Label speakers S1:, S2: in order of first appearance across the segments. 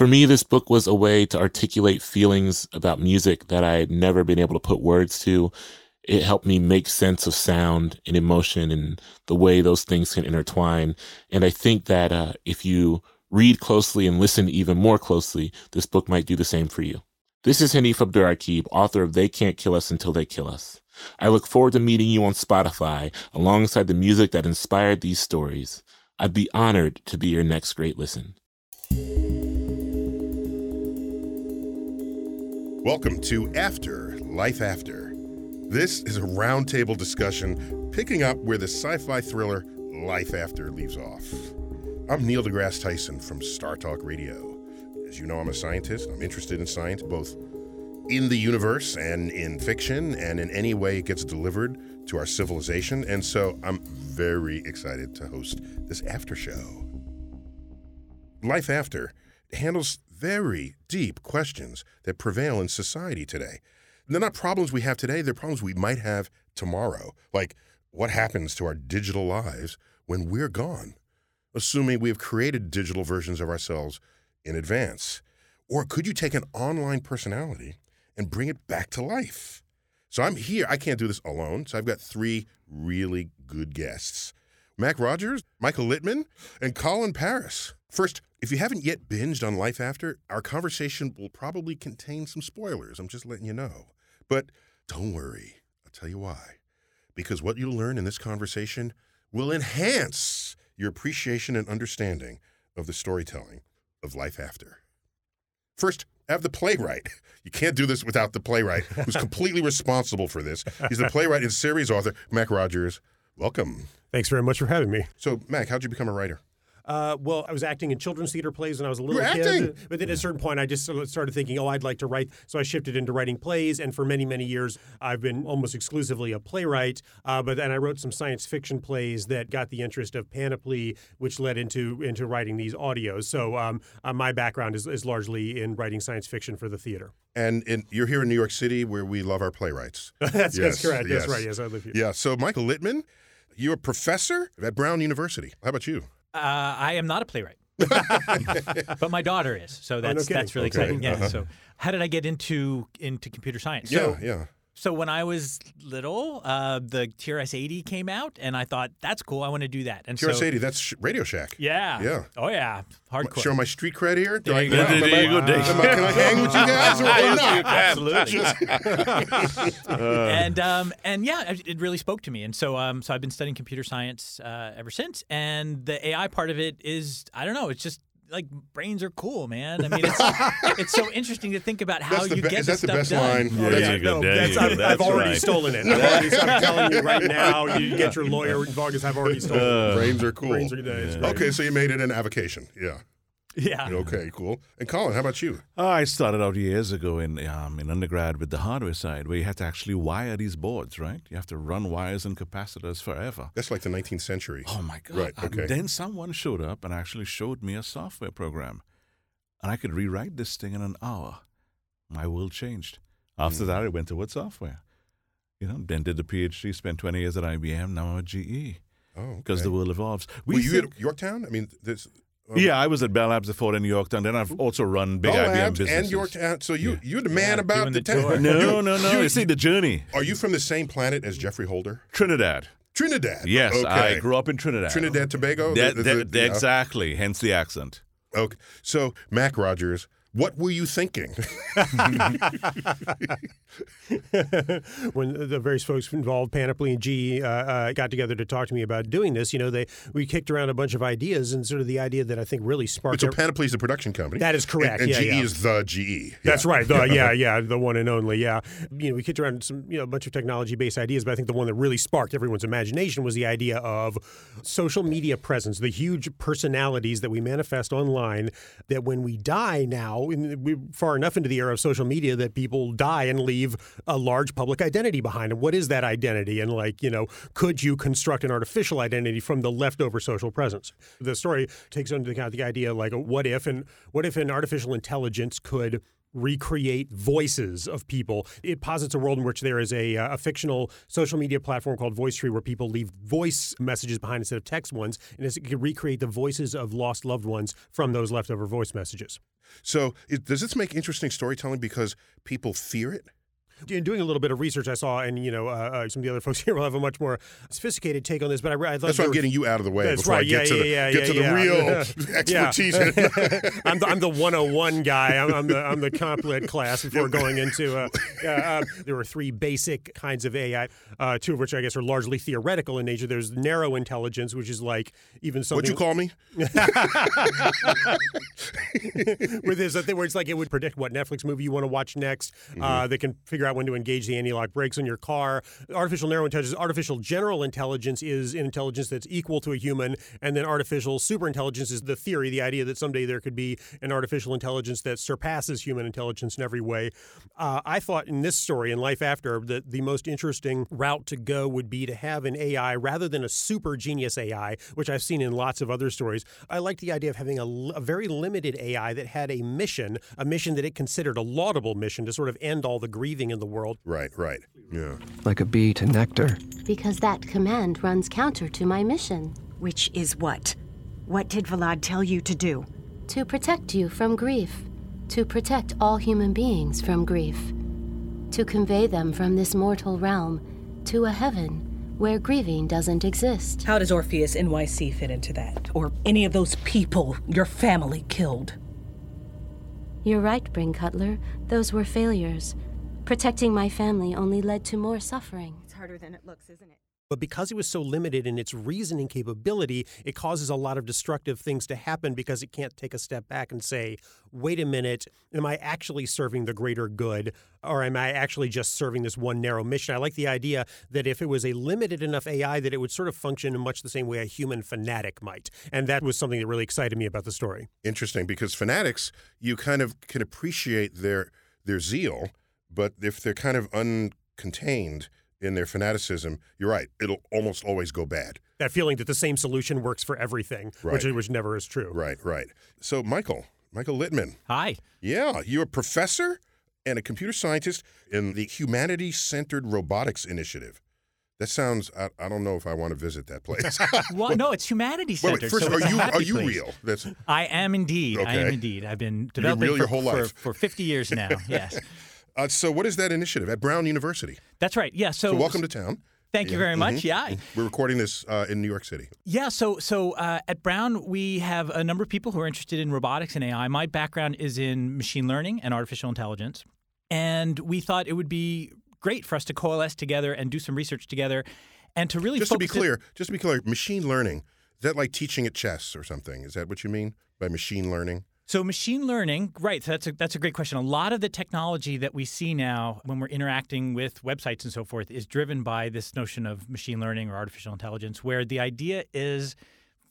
S1: For me, this book was a way to articulate feelings about music that I had never been able to put words to. It helped me make sense of sound and emotion and the way those things can intertwine. And I think that uh, if you read closely and listen even more closely, this book might do the same for you. This is Hanif Abdurraqib, author of They Can't Kill Us Until They Kill Us. I look forward to meeting you on Spotify alongside the music that inspired these stories. I'd be honored to be your next great listen.
S2: Welcome to After Life After. This is a roundtable discussion picking up where the sci fi thriller Life After leaves off. I'm Neil deGrasse Tyson from StarTalk Radio. As you know, I'm a scientist. I'm interested in science, both in the universe and in fiction, and in any way it gets delivered to our civilization. And so I'm very excited to host this after show. Life After handles very deep questions that prevail in society today. They're not problems we have today, they're problems we might have tomorrow. Like, what happens to our digital lives when we're gone? Assuming we have created digital versions of ourselves in advance. Or could you take an online personality and bring it back to life? So I'm here. I can't do this alone. So I've got three really good guests Mac Rogers, Michael Littman, and Colin Paris. First, if you haven't yet binged on Life After, our conversation will probably contain some spoilers. I'm just letting you know. But don't worry, I'll tell you why. Because what you'll learn in this conversation will enhance your appreciation and understanding of the storytelling of Life After. First, have the playwright. You can't do this without the playwright, who's completely responsible for this. He's the playwright and series author, Mac Rogers. Welcome.
S3: Thanks very much for having me.
S2: So, Mac, how'd you become a writer?
S3: Uh, well, I was acting in children's theater plays when I was a little
S2: You're
S3: kid.
S2: acting?
S3: But then at a certain point, I just started thinking, oh, I'd like to write. So I shifted into writing plays. And for many, many years, I've been almost exclusively a playwright. Uh, but then I wrote some science fiction plays that got the interest of Panoply, which led into into writing these audios. So um, uh, my background is, is largely in writing science fiction for the theater.
S2: And in, you're here in New York City where we love our playwrights.
S3: that's, that's
S2: Yes,
S3: correct.
S2: yes.
S3: That's right. Yes, I live here.
S2: Yeah. So, Michael Littman, you're a professor at Brown University. How about you?
S4: Uh, I am not a playwright, but my daughter is. So that's
S3: no
S4: that's really
S2: Okay,
S4: exciting. Yeah.
S2: uh-huh.
S4: So how did I get into into computer science?
S2: yeah,
S4: So,
S2: yeah.
S4: So when I was little, uh, the TRS-80 came out, and I thought that's cool. I want to do that. And
S2: TRS
S4: so
S2: 80, that's Radio Shack.
S4: yeah,
S2: Yeah.
S4: oh yeah, hardcore.
S2: Show my street cred here. Do
S4: There
S2: I,
S4: you go.
S5: There you go,
S2: am
S5: Dave.
S2: I- can I hang with you guys or, or not?
S4: Absolutely. and um, and yeah, it it really spoke to me, and so um, so I've been studying computer science uh, ever since. And the AI part of it is, I don't know, it's just like brains are cool, man. I mean, it's it's so interesting to think about how
S2: That's the
S4: you
S2: be-
S4: get
S2: is
S4: this
S2: that the
S4: stuff
S2: best
S4: done.
S2: line?
S5: There
S2: That's-
S5: you.
S3: No,
S5: there
S3: that's. I've, I've already
S5: right.
S3: stolen it. I've already, I'm telling you right now, you get your lawyer involved because I've already uh, stolen it.
S2: Brains are cool.
S3: Brains are good. It's.
S2: Okay, so you made it an avocation. Yeah.
S4: Yeah.
S2: Okay, cool. And Colin, how about you?
S5: I started out years ago in um, in undergrad with the hardware side, where you had to actually wire these boards, right? You have to run wires and capacitors forever.
S2: That's like the 19th century.
S5: Oh my God!
S2: Right,
S5: And
S2: okay.
S5: then someone showed up and actually showed me a software program, and I could rewrite this thing in an hour. My world changed. After that, I went to what software. You know, then did the PhD, spent 20 years at IBM, now I'm at GE,
S2: Oh,
S5: because
S2: okay.
S5: the world evolves.
S2: Were you
S5: think-
S2: at Yorktown? I mean, this. Um,
S5: yeah, I was at Bell Labs before in New Yorktown. Then I've also run big
S2: Bell
S5: IBM
S2: Labs
S5: businesses.
S2: and Yorktown. So you, you're the man
S4: Yeah,
S2: about the
S4: the
S2: town.
S4: tour.
S5: No, no, no. You see the journey.
S2: Are you from the same planet as Geoffrey Holder?
S5: Trinidad.
S2: Trinidad.
S5: Yes,
S2: Okay.
S5: I grew up in Trinidad.
S2: Trinidad Tobago.
S5: That-
S2: The- the-
S5: that-
S2: the- yeah.
S5: exactly. Hence the accent.
S2: Okay. So, Mac Rogers, what were you thinking?
S3: when the various folks involved, Panoply and GE, uh, uh, got together to talk to me about doing this, you know, they we kicked around a bunch of ideas, and sort of the idea that I think really sparked.
S2: so, Panoply is the production company.
S3: That is correct,
S2: And, and
S3: yeah,
S2: GE
S3: yeah.
S2: is the GE.
S3: That's right. The, yeah, yeah, the one and only. Yeah, you know, we kicked around some, you know, a bunch of technology-based ideas, but I think the one that really sparked everyone's imagination was the idea of social media presence, the huge personalities that we manifest online. That when we die now, we're far enough into the era of social media that people die and leave a large public identity behind. And what is that identity? And like, you know, could you construct an artificial identity from the leftover social presence? The story takes into account the idea like, what if and what if an artificial intelligence could recreate voices of people. It posits a world in which there is a, uh, a fictional social media platform called VoiceTree where people leave voice messages behind instead of text ones, and it can recreate the voices of lost loved ones from those leftover voice messages.
S2: So, it, does this make interesting storytelling because people fear it?
S3: In doing a little bit of research, I saw, and you know, uh, uh, some of the other folks here will have a much more sophisticated take on this. But I, I thought
S2: that's why I'm getting you out of the way
S3: That's
S2: before
S3: right.
S2: I get
S3: Yeah,
S2: to the,
S3: yeah,
S2: get
S3: yeah,
S2: to the
S3: yeah,
S2: real
S3: yeah.
S2: expertise.
S3: I'm the, I'm the 101 guy. I'm, I'm the I'm the complet class before going into. Uh, uh, there were three basic kinds of AI, uh, two of which I guess are largely theoretical in nature. There's narrow intelligence, which is like even something.
S2: What'd you call me?
S3: where there's a thing where it's like it would predict what Netflix movie you want to watch next.
S2: Mm-hmm.
S3: Uh, they can figure out when to engage the anti-lock brakes on your car. Artificial narrow intelligence, artificial general intelligence is an intelligence that's equal to a human, and then artificial super intelligence is the theory, the idea that someday there could be an artificial intelligence that surpasses human intelligence in every way. Uh, I thought in this story, in Life After, that the most interesting route to go would be to have an AI rather than a super genius AI, which I've seen in lots of other stories. I liked the idea of having a very limited AI that had a mission, a mission that it considered a laudable mission to sort of end all the grieving in the world.
S2: Right, right. Yeah.
S6: Like a bee to nectar.
S7: Because that command runs counter to my mission
S8: Which is what? What did Vlad tell you to do?
S7: to protect you from grief, to protect all human beings from grief, to convey them from this mortal realm to a heaven where grieving doesn't exist.
S9: How does Orpheus NYC fit into that? Or any of those people your family killed?
S7: You're right, Bring Cutler. Those were failures. Protecting my family only led to more suffering.
S8: It's harder than it looks, isn't it?
S3: But because it was so limited in its reasoning capability, it causes a lot of destructive things to happen because it can't take a step back and say, wait a minute, am I actually serving the greater good? Or am I actually just serving this one narrow mission? I like the idea that if it was a limited enough AI, that it would sort of function in much the same way a human fanatic might. And that was something that really excited me about the story.
S2: Interesting because fanatics, you kind of can appreciate their their zeal, but if they're kind of uncontained in their fanaticism, you're right. It'll almost always go bad.
S3: That feeling that the same solution works for everything, which,
S2: Right.
S3: which never is true.
S2: Right, right. So, Michael, Michael Littman,
S4: Hi.
S2: yeah, you're a professor and a computer scientist in the Humanity Centered Robotics Initiative. That sounds. I, I don't know if I want to visit that place.
S4: Well, no, it's humanity
S2: Wait,
S4: centered.
S2: wait, first,
S4: so
S2: are you are you
S4: place.
S2: real? That's
S4: I am indeed. I am indeed. I've been
S2: been
S4: developing
S2: real your
S4: for,
S2: whole
S4: for-
S2: life.
S4: for 50 years now. yes,
S2: uh, so. What is that initiative at Brown University?
S4: that's right. Yeah. So,
S2: So, welcome to town.
S4: Thank you very much. Yeah.
S2: We're recording this uh, in New York City.
S4: Yeah, so so uh, at Brown we have a number of people who are interested in robotics and AI. My background is in machine learning and artificial intelligence, and we thought it would be great for us to coalesce together and do some research together, and to really
S2: Just to be
S4: focus it-
S2: clear, just to be clear, machine learning is that like teaching at chess or something? Is that what you mean by machine learning?
S4: So machine learning, right? So that's a, that's a great question. A lot of the technology that we see now when we're interacting with websites and so forth is driven by this notion of machine learning or artificial intelligence, where the idea is,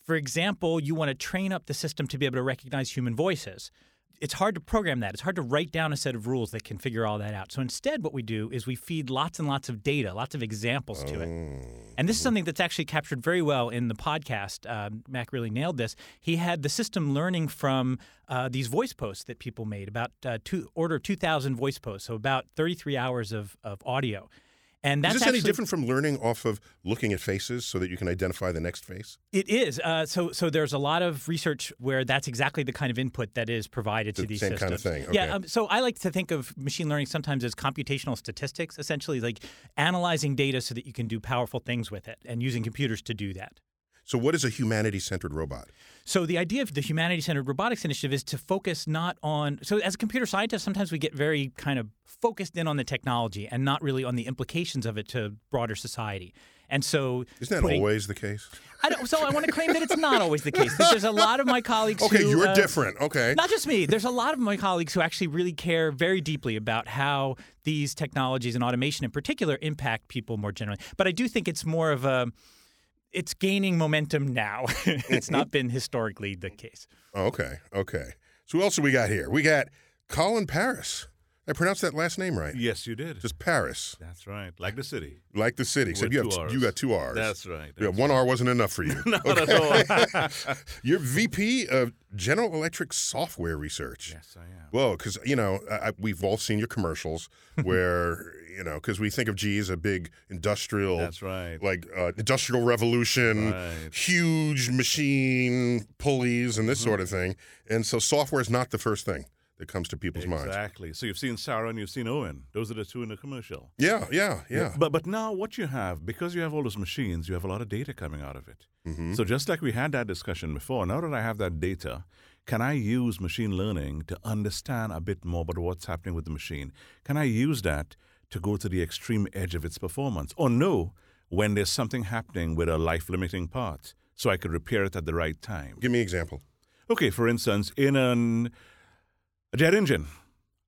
S4: for example, you want to train up the system to be able to recognize human voices. It's hard to program that. It's hard to write down a set of rules that can figure all that out. So instead, what we do is we feed lots and lots of data, lots of examples to it. And this is something that's actually captured very well in the podcast. Um, Mac really nailed this. He had the system learning from uh, these voice posts that people made, about uh, two, order of 2,000 voice posts, so about 33 hours of, of audio. And that's
S2: is this any different from learning off of looking at faces so that you can identify the next face?
S4: It is. Uh, so, so there's a lot of research where that's exactly the kind of input that is provided to
S2: The
S4: these
S2: same
S4: systems.
S2: kind of thing,
S4: Yeah. Um, so I like to think of machine learning sometimes as computational statistics, essentially like analyzing data so that you can do powerful things with it, and using computers to do that.
S2: So, what is a humanity centered robot?
S4: So the idea of the humanity centered robotics initiative is to focus not on so as a computer scientist sometimes we get very kind of focused in on the technology and not really on the implications of it to broader society. And so
S2: Isn't that
S4: putting-
S2: always the case?
S4: I don't, so I want to claim that it's not always the case. There's a lot of my colleagues
S2: Okay,
S4: who
S2: you're
S4: uh,
S2: different. Okay.
S4: not just me. There's a lot of my colleagues who actually really care very deeply about how these technologies and automation in particular impact people more generally. But I do think it's more of a it's gaining momentum now. it's mm-hmm. not been historically the case.
S2: Oh, okay, okay. So, who else do we got here? We got Colin Paris. I pronounced that last name right.
S5: Yes, you did.
S2: Just Paris,
S5: That's right. Like the city.
S2: like the city. Except you have
S5: Rs.
S2: you got two R's.
S5: That's right.
S2: Yeah,
S5: That's
S2: one R wasn't enough for you.
S5: Not at all.
S2: You're VP of General Electric Software Research.
S5: yes, I am.
S2: Well, because you know I, we've all seen your commercials where you know because we think of G as a big industrial,
S5: That's right.
S2: like uh, industrial revolution,
S5: Right.
S2: huge machine pulleys and this
S5: Mm-hmm.
S2: sort of thing, and so software is not the first thing that comes to people's minds.
S5: Exactly. So you've seen Sarah and you've seen Owen. Those are the two in the commercial.
S2: Yeah, yeah, yeah.
S5: But but now what you have, because you have all those machines, you have a lot of data coming out of it.
S2: Mm-hmm.
S5: So just like we had that discussion before, now that I have that data, can I use machine learning to understand a bit more about what's happening with the machine? Can I use that to go to the extreme edge of its performance? Or know when there's something happening with a life limiting part so I could repair it at the right time?
S2: Give me an example.
S5: Okay, for instance, in an, jet engine,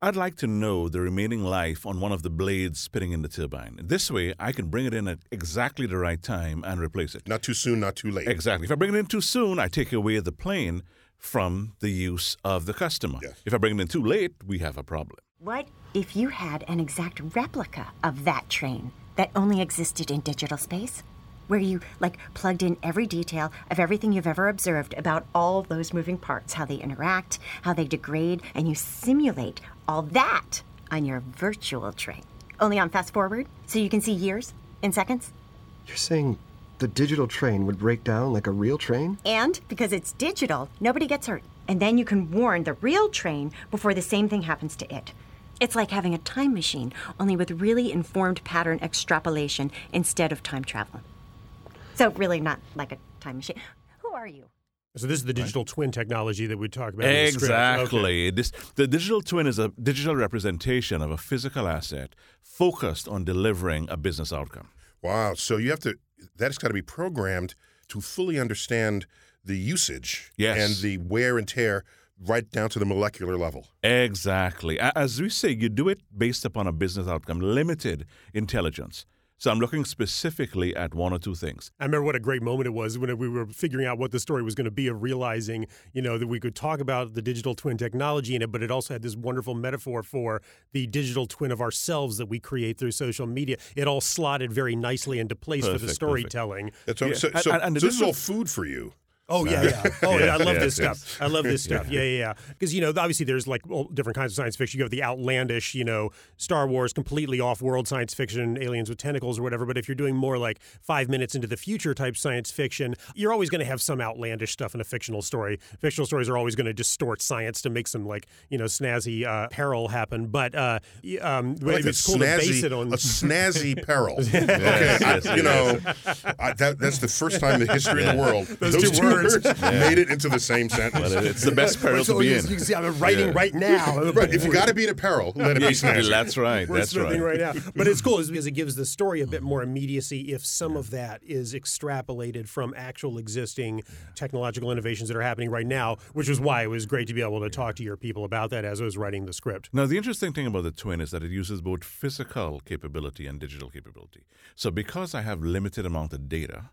S5: I'd like to know the remaining life on one of the blades spinning in the turbine. This way, I can bring it in at exactly the right time and replace it.
S2: Not too soon, not too late.
S5: Exactly. If I bring it in too soon, I take away the plane from the use of the customer.
S2: Yes.
S5: If I bring it in too late, we have a problem.
S8: What if you had an exact replica of that train that only existed in digital space? Where you, like, plugged in every detail of everything you've ever observed about all those moving parts, how they interact, how they degrade, and you simulate all that on your virtual train. Only on fast forward, so you can see years in seconds?
S6: You're saying the digital train would break down like a real train?
S8: And because it's digital, nobody gets hurt. And then you can warn the real train before the same thing happens to it. It's like having a time machine, only with really informed pattern extrapolation instead of time travel. So, really, not like a time machine. Who are you?
S3: So this is the digital twin technology that we talk about. in the. Okay.
S5: Exactly. This, the digital twin is a digital representation of a physical asset focused on delivering a business outcome.
S2: Wow. So you have to, that's got to be programmed to fully understand the usage
S5: Yes.
S2: and the wear and tear right down to the molecular level.
S5: Exactly. As we say, you do it based upon a business outcome, limited intelligence. So I'm looking specifically at one or two things.
S3: I remember what a great moment it was when we were figuring out what the story was going to be of realizing, you know, that we could talk about the digital twin technology in it, but it also had this wonderful metaphor for the digital twin of ourselves that we create through social media. It all slotted very nicely into place for the
S5: Perfect,
S3: storytelling.
S2: That's what,
S5: Yeah.
S2: So, so,
S5: and- and the
S2: so this is all food for you.
S3: Oh yeah, yeah. Oh, yeah, I love
S5: yes,
S3: this
S5: yes.
S3: stuff. I love this stuff. Yeah, yeah, yeah. Because you know, obviously, there's like all different kinds of science fiction. You have the outlandish, you know, Star Wars, completely off-world science fiction, aliens with tentacles or whatever. But if you're doing more like five minutes into the future type science fiction, you're always going to have some outlandish stuff in a fictional story. Fictional stories are always going to distort science to make some like you know snazzy uh, peril happen. But uh, um,
S2: Like
S3: it's cool to base it on
S2: a snazzy peril. okay, I- you know, I, that, that's the first time in the history of the world those,
S3: two
S2: two
S3: words.
S2: Words made it into the same sentence.
S5: But it's the best peril to
S3: So
S5: be
S3: you,
S5: in.
S3: you can see I'm writing
S5: Yeah.
S3: right now.
S2: Right, if you got to be in a peril, let it be snazzy.
S5: That's right.
S3: We're
S5: That's
S3: smithing
S5: right.
S3: right now. But it's cool because it gives the story a bit more immediacy if some of that is extrapolated from actual existing technological innovations that are happening right now, which is why it was great to be able to talk to your people about that as I was writing the script.
S5: Now, the interesting thing about the twin is that it uses both physical capability and digital capability. So, because I have limited amount of data,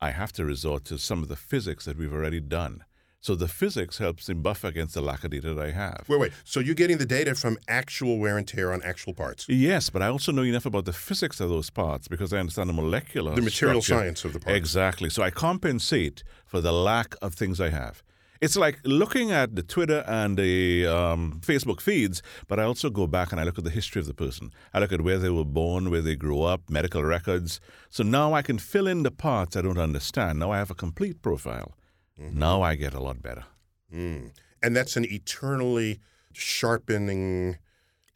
S5: I have to resort to some of the physics that we've already done. So, the physics helps me buffer against the lack of data that I have.
S2: Wait, wait. So you're getting the data from actual wear and tear on actual parts.
S5: Yes, but I also know enough about the physics of those parts because I understand the molecular,
S2: The material
S5: structure.
S2: science of the parts.
S5: Exactly. So I compensate for the lack of things I have. It's like looking at the Twitter and the um, Facebook feeds, but I also go back and I look at the history of the person. I look at where they were born, where they grew up, medical records. So now I can fill in the parts I don't understand. Now I have a complete profile.
S2: Mm-hmm.
S5: Now I get a lot better.
S2: Mm. And that's an eternally sharpening.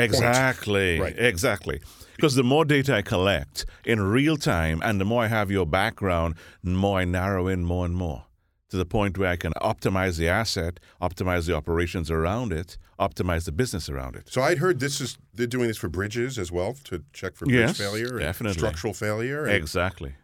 S5: Exactly.
S2: Right.
S5: Exactly. Because the more data I collect in real time and the more I have your background, the more I narrow in more and more to the point where I can optimize the asset, optimize the operations around it, optimize the business around it.
S2: So I'd heard this is they're doing this for bridges as well to check for bridge
S5: Yes,
S2: failure, and
S5: definitely.
S2: structural failure. and-
S5: Exactly.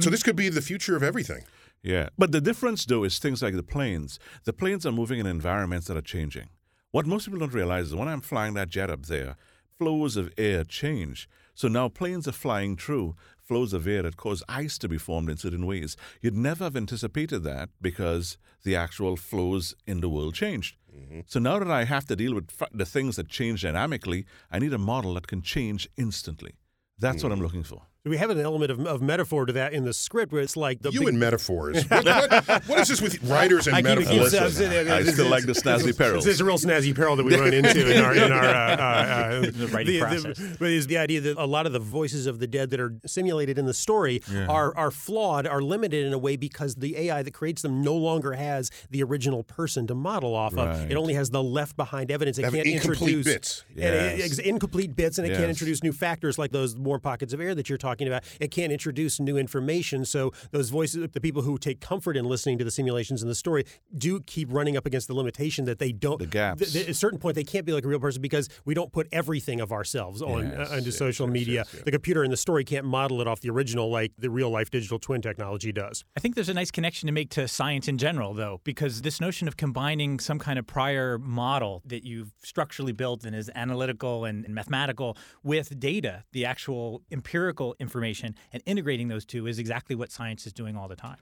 S2: so this could be the future of everything.
S5: Yeah. But the difference, though, is things like the planes. The planes are moving in environments that are changing. What most people don't realize is when I'm flying that jet up there, flows of air change. So now planes are flying through flows of air that cause ice to be formed in certain ways. You'd never have anticipated that because the actual flows in the world changed. Mm-hmm. So now that I have to deal with the things that change dynamically, I need a model that can change instantly. That's mm-hmm. what I'm looking for
S3: we have an element of, of, metaphor to that in the script where it's like the
S2: you
S3: big...
S2: and metaphors. what, what, what is this with writers and I metaphors?
S5: Keep, keep, I still like the snazzy perils.
S3: This is a real snazzy peril that we run into in our in our uh, uh,
S4: uh, the writing the, process.
S3: The, but is the idea that a lot of the voices of the dead that are simulated in the story yeah. are are flawed, are limited in a way because the AI that creates them no longer has the original person to model off right. of. It only has the left behind evidence. It
S2: Have
S3: can't
S2: incomplete
S3: introduce
S2: bits.
S3: Yes. It, incomplete bits, and it yes. can't introduce new factors like those warm pockets of air that you're talking about. It can't introduce new information. So those voices, the people who take comfort in listening to the simulations in the story, do keep running up against the limitation that they don't.
S5: The gaps.
S3: Th- th- at a certain point, they can't be like a real person because we don't put everything of ourselves on yes, uh, onto yes, social yes, media. The computer in the story can't model it off the original like the real life digital twin technology does.
S4: I think there's a nice connection to make to science in general, though, because this notion of combining some kind of prior model that you've structurally built and is analytical and, and mathematical with data, the actual empirical information, and integrating those two is exactly what science is doing all the time.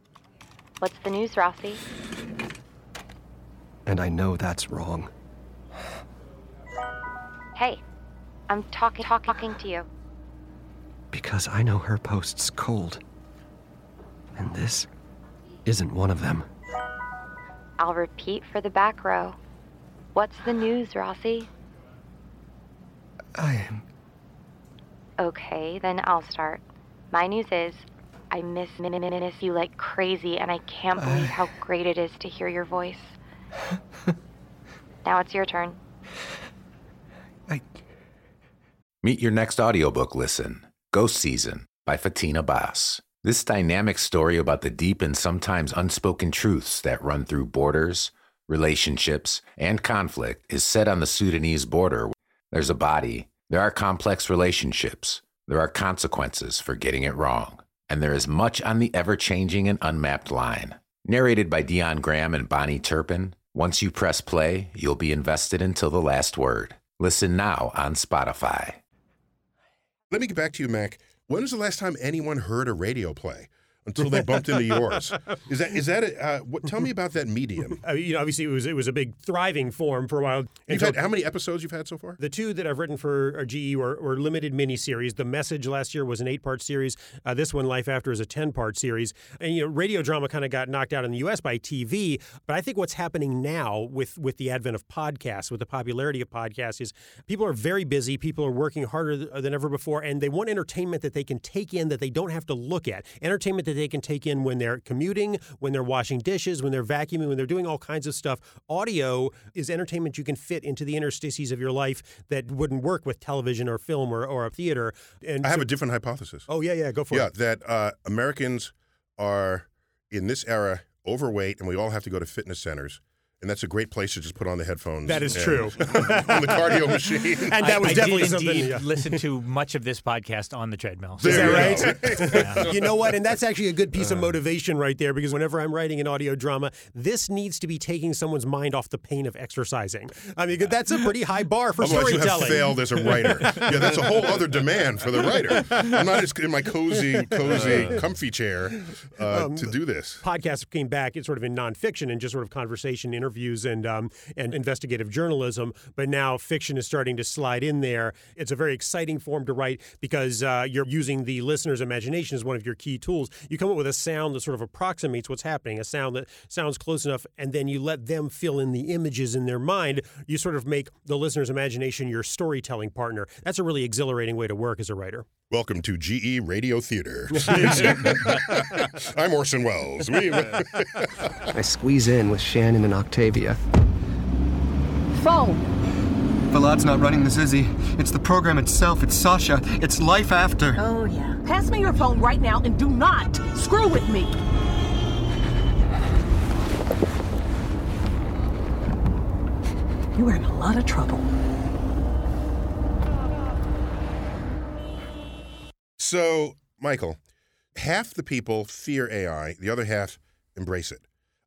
S7: What's the news, Rossi?
S6: And I know that's wrong.
S7: Hey, I'm talking talk, talking to you.
S6: Because I know her post's cold. And this isn't one of them.
S7: I'll repeat for the back row. What's the news, Rossi?
S6: I am.
S7: Okay, then I'll start. My news is I miss miss you like crazy, and I can't believe how great it is to hear your voice. now it's your turn.
S6: I.
S10: Meet your next audiobook listen Ghost Season by Fatin Abbas. This dynamic story about the deep and sometimes unspoken truths that run through borders, relationships, and conflict is set on the Sudanese border. There's a body, there are complex relationships there are consequences for getting it wrong, and there is much on the ever changing and unmapped line. Narrated by Dion Graham and Bonnie Turpin, once you press play, you'll be invested until the last word. Listen now on Spotify.
S2: Let me get back to you, Mac. When was the last time anyone heard a radio play? Until they bumped into yours. Is that is that a, uh, what? Tell me about that medium.
S3: Uh, you know, obviously it was it was a big thriving form for a while.
S2: You've had how many episodes you've had so far?
S3: The two that I've written for GE were, were limited miniseries. The Message last year was an eight part series. Uh, this one, Life After, is a ten part series. And you know, radio drama kind of got knocked out in the U.S. by TV. But I think what's happening now with with the advent of podcasts, with the popularity of podcasts, is people are very busy. People are working harder than ever before, and they want entertainment that they can take in that they don't have to look at. Entertainment that they can take in when when they're commuting, when they're washing dishes, when they're vacuuming, when they're doing all kinds of stuff. Audio is entertainment you can fit into the interstices of your life that wouldn't work with television or film or, or a theater.
S2: And I have so, a different hypothesis.
S3: Oh, yeah, yeah, go for
S2: yeah,
S3: it.
S2: Yeah, that uh, Americans are in this era overweight and we all have to go to fitness centers and that's a great place to just put on the headphones.
S3: That is true. on
S2: the cardio machine.
S3: And that was
S4: I,
S3: definitely
S4: I
S3: something.
S4: Yeah. Listen to much of this podcast on the treadmill.
S3: Is that right? yeah. You know what? And that's actually a good piece of uh. motivation right there because whenever I'm writing an audio drama, this needs to be taking someone's mind off the pain of exercising. I mean, that's a pretty high bar for
S2: Otherwise
S3: storytelling.
S2: you have failed as a writer. yeah, that's a whole other demand for the writer. I'm not just in my cozy, cozy, uh. comfy chair uh, um, to do this.
S3: Podcast came back. It's sort of in nonfiction and just sort of conversation, interviews, and um, and investigative journalism, but now fiction is starting to slide in there. It's a very exciting form to write because uh, you're using the listener's imagination as one of your key tools. You come up with a sound that sort of approximates what's happening, a sound that sounds close enough, and then you let them fill in the images in their mind. You sort of make the listener's imagination your storytelling partner. That's a really exhilarating way to work as a writer.
S2: Welcome to GE Radio Theater. I'm Orson Welles.
S6: I squeeze in with Shannon and Octavia.
S11: Phone.
S6: Valad's not running the Zizzy. It's the program itself. It's Sasha. It's life after.
S11: Oh, yeah. Pass me your phone right now and do not screw with me. You are in a lot of trouble.
S2: So, Michael, half the people fear AI, the other half embrace it.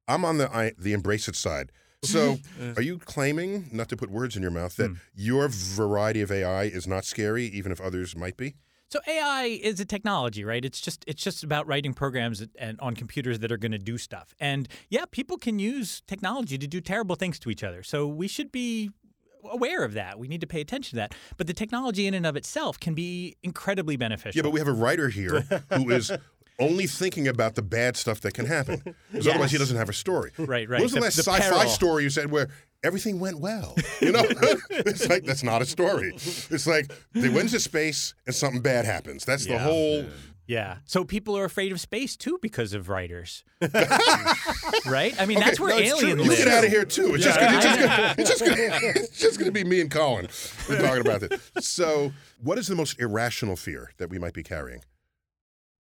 S2: I'm on the I, the embrace it side. So, are you claiming, not to put words in your mouth, that hmm. your variety of AI is not scary, even if others might be?
S4: So AI is a technology, right? It's just it's just about writing programs and on computers that are going to do stuff. And yeah, people can use technology to do terrible things to each other. So we should be aware of that. We need to pay attention to that. But the technology in and of itself can be incredibly beneficial.
S2: Yeah, but we have a writer here who is only thinking about the bad stuff that can happen. Because otherwise, he doesn't have a story.
S4: Right, right.
S2: When was the,
S4: The-
S2: last
S4: the
S2: sci-fi
S4: peril.
S2: story you said where everything went well? You know, it's like that's not a story. It's like they went to space and something bad happens. That's the whole.
S4: Yeah. So people are afraid of space too because of writers. right? I mean,
S2: Okay,
S4: that's where
S2: no, it's true. You get out of here too. It's just
S4: Yeah.
S2: gonna, just gonna, it's just gonna, it's just gonna be me and Colin. We're talking about this. So, what is the most irrational fear that we might be carrying?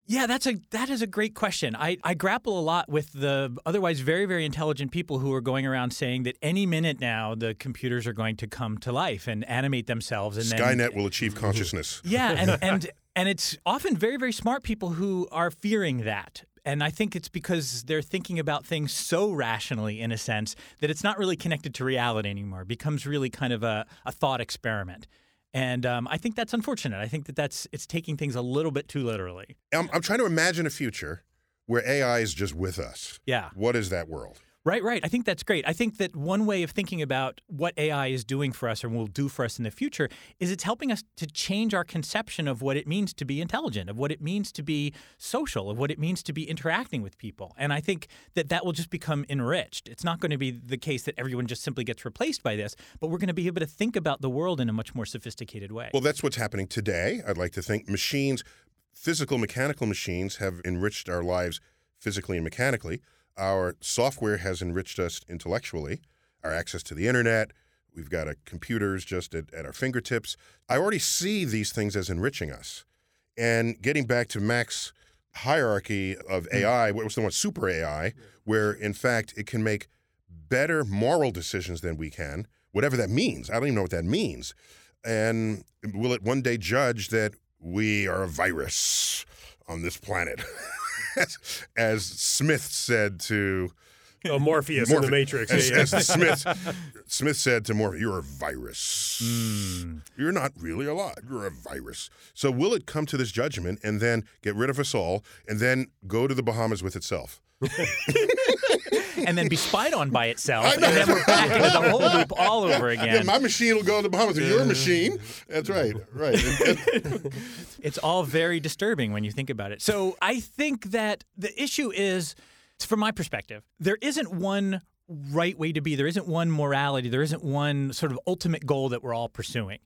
S4: Yeah, that's a that is a great question. I, I grapple a lot with the otherwise very very intelligent people who are going around saying that any minute now the computers are going to come to life and animate themselves and then
S2: Skynet will achieve consciousness.
S4: yeah, and and and it's often very very smart people who are fearing that. And I think it's because they're thinking about things so rationally, in a sense, that it's not really connected to reality anymore. It becomes really kind of a, a thought experiment. And um, I think that's unfortunate. I think that that's it's taking things a little bit too literally.
S2: I'm, I'm trying to imagine a future where AI is just with us.
S4: Yeah.
S2: What is that world?
S4: Right, right. I think that's great. I think that one way of thinking about what AI is doing for us and will do for us in the future is it's helping us to change our conception of what it means to be intelligent, of what it means to be social, of what it means to be interacting with people. And I think that that will just become enriched. It's not going to be the case that everyone just simply gets replaced by this, but we're going to be able to think about the world in a much more sophisticated way.
S2: Well, that's what's happening today. I'd like to think machines, physical, mechanical machines, have enriched our lives physically and mechanically. Our software has enriched us intellectually. Our access to the internet, we've got a computers just at, at our fingertips. I already see these things as enriching us. And getting back to Mac's hierarchy of hmm. AI, what was the one super AI, where in fact it can make better moral decisions than we can, whatever that means. I don't even know what that means. And will it one day judge that we are a virus on this planet? as, Smith said to
S3: Oh, Morpheus in the Matrix.
S2: As,
S3: Yeah, yeah.
S2: as Smith Smith said to Morpheus, "You're a virus. Hmm. You're not really alive. You're a virus." So will it come to this judgment and then get rid of us all and then go to the Bahamas with itself?
S4: and then be spied on by itself, and then we're back into the whole loop all over
S2: Yeah,
S4: again.
S2: my machine will go to the Bahamas. Your machine. That's right. Right.
S4: It's all very disturbing when you think about it. So I think that the issue is, from my perspective, there isn't one right way to be. There isn't one morality. There isn't one sort of ultimate goal that we're all pursuing.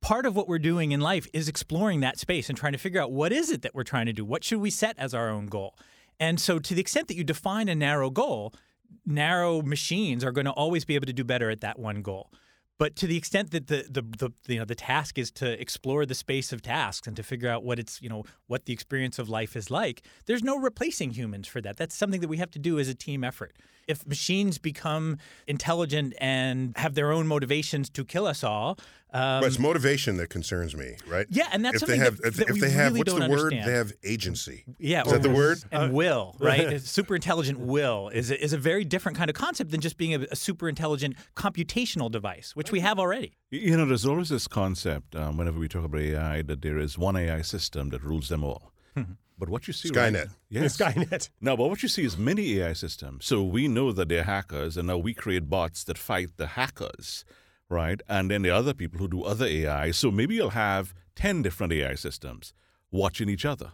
S4: Part of what we're doing in life is exploring that space and trying to figure out what is it that we're trying to do? What should we set as our own goal? And so, to the extent that you define a narrow goal, narrow machines are going to always be able to do better at that one goal. But to the extent that the, the the you know the task is to explore the space of tasks and to figure out what it's you know what the experience of life is like, there's no replacing humans for that. That's something that we have to do as a team effort. If machines become intelligent and have their own motivations to kill us all, um,
S2: but it's motivation that concerns me, right?
S4: Yeah, and that's
S2: if they
S4: something
S2: have
S4: that-
S2: if,
S4: that
S2: if
S4: we
S2: they have
S4: really
S2: what's
S4: don't
S2: the word?
S4: understand.
S2: They have agency.
S4: Yeah,
S2: is that the word?
S4: And will, right? super intelligent will is a, is a very different kind of concept than just being a, a super intelligent computational device, which we have already.
S5: You know, there's always this concept um, whenever we talk about AI that there is one AI system that rules them all. But what you see right-
S2: Skynet.
S5: yes,
S3: Skynet.
S5: No, but what you see is many AI systems. So we know that they're hackers, and now we create bots that fight the hackers, right? And then the other people who do other AI. So maybe you'll have 10 different AI systems watching each other.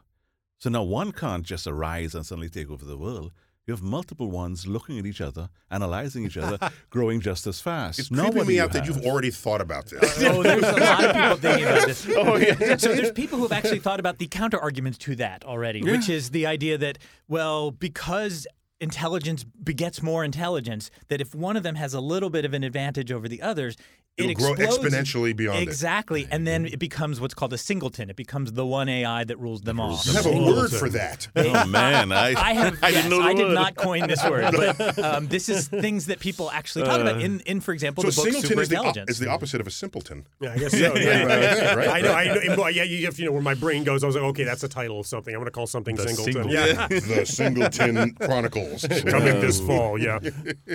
S5: So now one can't just arise and suddenly take over the world. You have multiple ones looking at each other, analyzing each other, growing just as fast.
S2: It's
S5: Now
S2: creeping
S5: what do
S2: me
S5: you
S2: out that
S5: have?
S2: you've already thought about this.
S4: Oh, there's a lot of people thinking about this. Oh, yeah. So there's people who've actually thought about the counter arguments to that already, which is the idea that, well, because intelligence begets more intelligence, that if one of them has a little bit of an advantage over the others, it
S2: It'll grow exponentially beyond it.
S4: Exactly, and then it becomes what's called a singleton. It becomes the one AI that rules them all.
S2: You have a word for that.
S5: Oh, man. I,
S4: I have.
S5: I
S4: yes,
S5: didn't know
S4: I did not coin this word, but um, this is things that people actually talk about in, in for example,
S2: So
S4: the book
S2: singleton is the, op- is the opposite of a simpleton.
S3: Yeah, I guess so.
S2: Yeah, yeah, right,
S3: I know. I know. Yeah, you, if you know where my brain goes, I was like, okay, that's the title of something. I'm going to call something
S1: The
S3: singleton.
S1: Singleton.
S3: Yeah.
S2: the Singleton Chronicles.
S3: Coming this fall, yeah.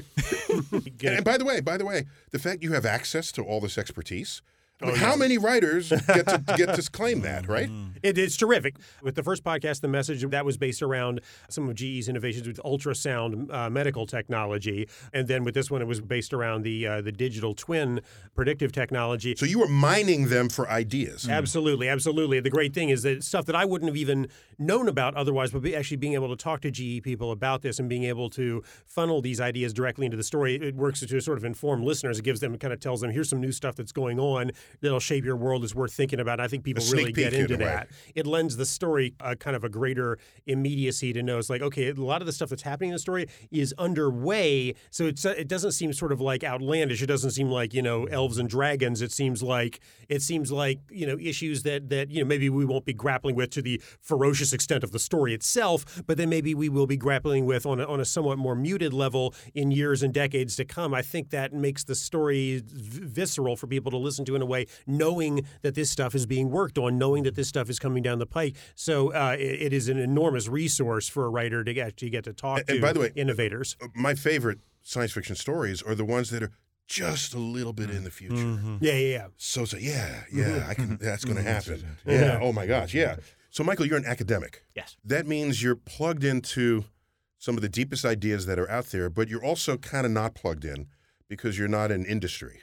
S2: and, and by the way, by the way, the fact you have access to all this expertise.
S3: Oh,
S2: how
S3: yeah.
S2: many writers get to get to claim that, right?
S3: It's terrific. With the first podcast, the message that was based around some of GE's innovations with ultrasound uh, medical technology, and then with this one, it was based around the uh, the digital twin predictive technology.
S2: So you were mining them for ideas.
S3: Absolutely, absolutely. The great thing is that stuff that I wouldn't have even known about otherwise, but be, actually being able to talk to GE people about this and being able to funnel these ideas directly into the story, it works to sort of inform listeners. It gives them, kind of tells them, here's some new stuff that's going on that'll shape your world. is worth thinking about. And I think people really get
S2: in
S3: into that. It lends the story a kind of a greater immediacy to know it's like, okay, a lot of the stuff that's happening in the story is underway. So it's, uh, it doesn't seem sort of like outlandish. It doesn't seem like, you know, elves and dragons. It seems like, it seems like, you know, issues that, that, you know, maybe we won't be grappling with to the ferocious extent of the story itself, but then maybe we will be grappling with on a, on a somewhat more muted level in years and decades to come. I think that makes the story v- visceral for people to listen to in a way, knowing that this stuff is being worked on, knowing that this stuff is coming down the pike. So uh, it, it is an enormous resource for a writer to actually get to talk
S2: And-
S3: to
S2: and by the way-
S3: innovators.
S2: Uh, my favorite science fiction stories are the ones that are just a little bit in the future.
S3: Yeah, yeah, yeah.
S2: So, so yeah, yeah, mm-hmm. I can. Mm-hmm. That's going to happen.
S3: Yeah.
S2: Yeah. Oh my gosh. Yeah. So, Michael, you're an academic.
S4: Yes.
S2: That means you're plugged into some of the deepest ideas that are out there, but you're also kind of not plugged in because you're not in industry,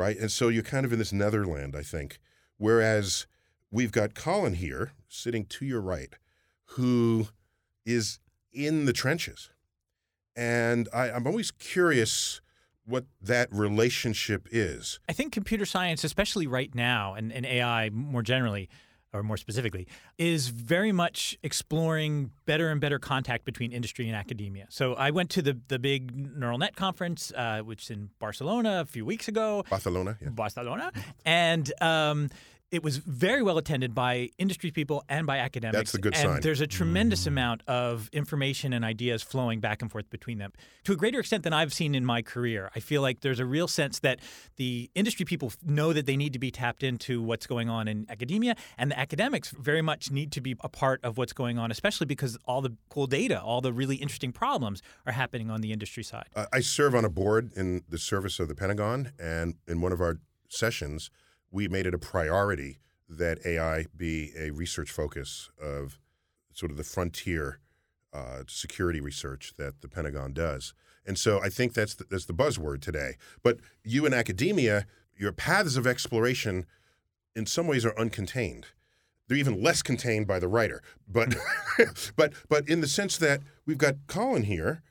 S2: right? And so you're kind of in this netherland, I think. Whereas we've got Colin here sitting to your right, who is in the trenches. And I, I'm always curious what that relationship is.
S4: I think computer science, especially right now, and, and AI more generally, or more specifically, is very much exploring better and better contact between industry and academia. So I went to the the big neural net conference, uh, which is in Barcelona a few weeks ago.
S2: Barcelona, yeah.
S4: Barcelona, and. Um, it was very well attended by industry people and by academics.
S2: That's the good
S4: and
S2: sign.
S4: There's a tremendous amount of information and ideas flowing back and forth between them to a greater extent than I've seen in my career. I feel like there's a real sense that the industry people know that they need to be tapped into what's going on in academia, and the academics very much need to be a part of what's going on, especially because all the cool data, all the really interesting problems are happening on the industry side.
S2: Uh, I serve on a board in the service of the Pentagon, and in one of our sessions, we made it a priority that AI be a research focus of sort of the frontier uh, security research that the Pentagon does. And so I think that's the, that's the buzzword today. But you in academia, your paths of exploration in some ways are uncontained. They're even less contained by the writer. But but but in the sense that we've got Colin here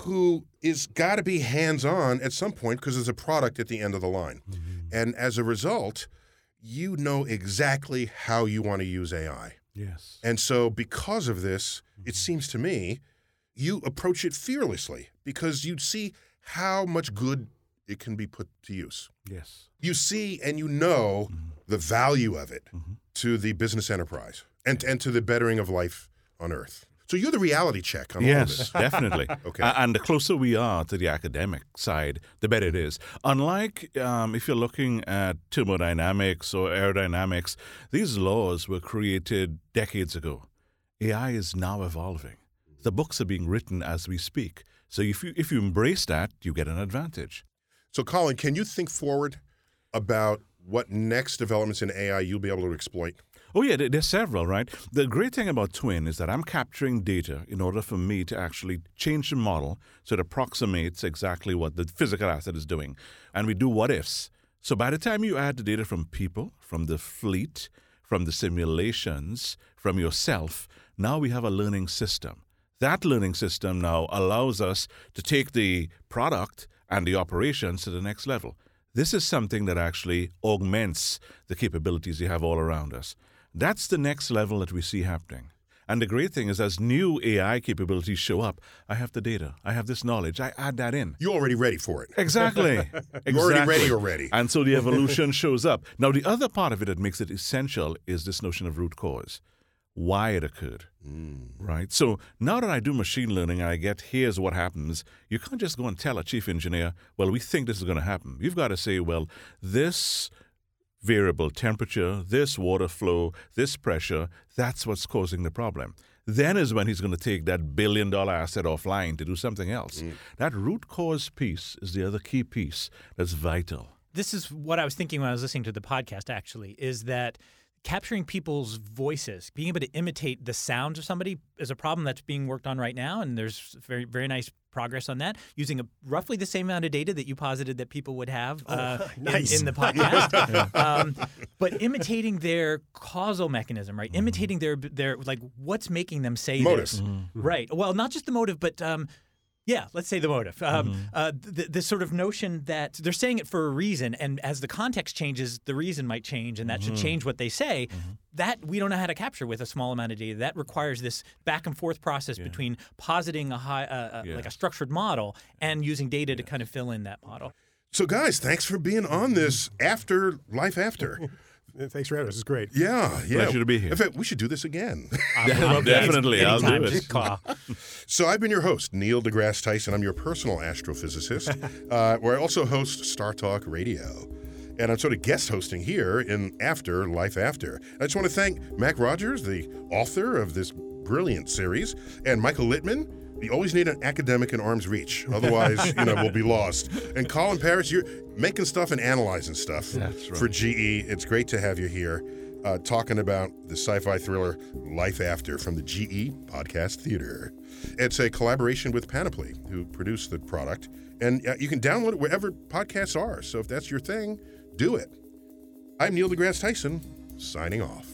S2: who is got to be hands-on at some point because there's a product at the end of the line. And as a result, you know exactly how you want to use AI.
S5: Yes.
S2: And so, because of this, it mm-hmm. seems to me you approach it fearlessly because you see how much good it can be put to use.
S5: Yes.
S2: You see and you know mm-hmm. the value of it mm-hmm. to the business enterprise and, and to the bettering of life on Earth. So, you're the reality check on all of
S5: Yes,
S2: this.
S5: definitely.
S2: Okay.
S5: And the closer we are to the academic side, the better it is. Unlike um, if you're looking at thermodynamics or aerodynamics, these laws were created decades ago. AI is now evolving. The books are being written as we speak. So if you if you embrace that, you get an advantage.
S2: So, Colin, can you think forward about what next developments in AI you'll be able to exploit?
S5: Oh, yeah, there- there's several, right? The great thing about Twin is that I'm capturing data in order for me to actually change the model so it approximates exactly what the physical asset is doing. And we do what ifs. So by the time you add the data from people, from the fleet, from the simulations, from yourself, now we have a learning system. That learning system now allows us to take the product and the operations to the next level. This is something that actually augments the capabilities you have all around us. That's the next level that we see happening. And the great thing is, as new AI capabilities show up, I have the data, I have this knowledge, I add that in.
S2: You're already ready for it.
S5: Exactly.
S2: You're already ready already.
S5: And so the evolution shows up. Now, the other part of it that makes it essential is this notion of root cause, why it occurred. Hmm. Right? So now that I do machine learning and I get here's what happens, you can't just go and tell a chief engineer, well, we think this is going to happen. You've got to say, well, this variable temperature, this water flow, this pressure, that's what's causing the problem. then is when he's going to take that billion dollar asset offline to do something else. Mm. That root cause piece is the other key piece that's vital.
S4: This is what I was thinking when I was listening to the podcast, actually, is that capturing people's voices, being able to imitate the sounds of somebody is a problem that's being worked on right now. And there's very, very nice progress on that using a, roughly the same amount of data that you posited that people would have uh, in-
S3: nice.
S4: in, the podcast. um, but imitating their causal mechanism, right? Imitating their, their, like, what's making them say
S2: Motive.
S4: this. Right. Well, not just the motive, but um, yeah, let's say the motive. Um, uh, th- this sort of notion that they're saying it for a reason, and as the context changes, the reason might change, and that should change what they say. That we don't know how to capture with a small amount of data. That requires this back and forth process between positing a high, uh, uh, like a structured model, and using data to kind of fill in that model.
S2: So, guys, thanks for being on this after life after.
S3: Thanks for having us. This is great.
S2: Yeah, yeah.
S5: Pleasure to be here.
S2: In fact, we should do this again.
S5: Definitely, I'll do it.
S2: So I've been your host, Neil deGrasse Tyson. I'm your personal astrophysicist, uh, where I also host StarTalk Radio. And I'm sort of guest hosting here in After Life After. I just want to thank Mac Rogers, the author of this brilliant series, and Michael Littman. You always need an academic in arm's reach, otherwise, you know, we'll be lost. And Colin Parris, you're making stuff and analyzing stuff
S5: That's right.
S2: for GE. It's great to have you here, uh, talking about the sci-fi thriller Life After from the GE Podcast Theater. It's a collaboration with Panoply, who produced the product, and uh, you can download it wherever podcasts are. So if that's your thing, do it. I'm Neil deGrasse Tyson, signing off.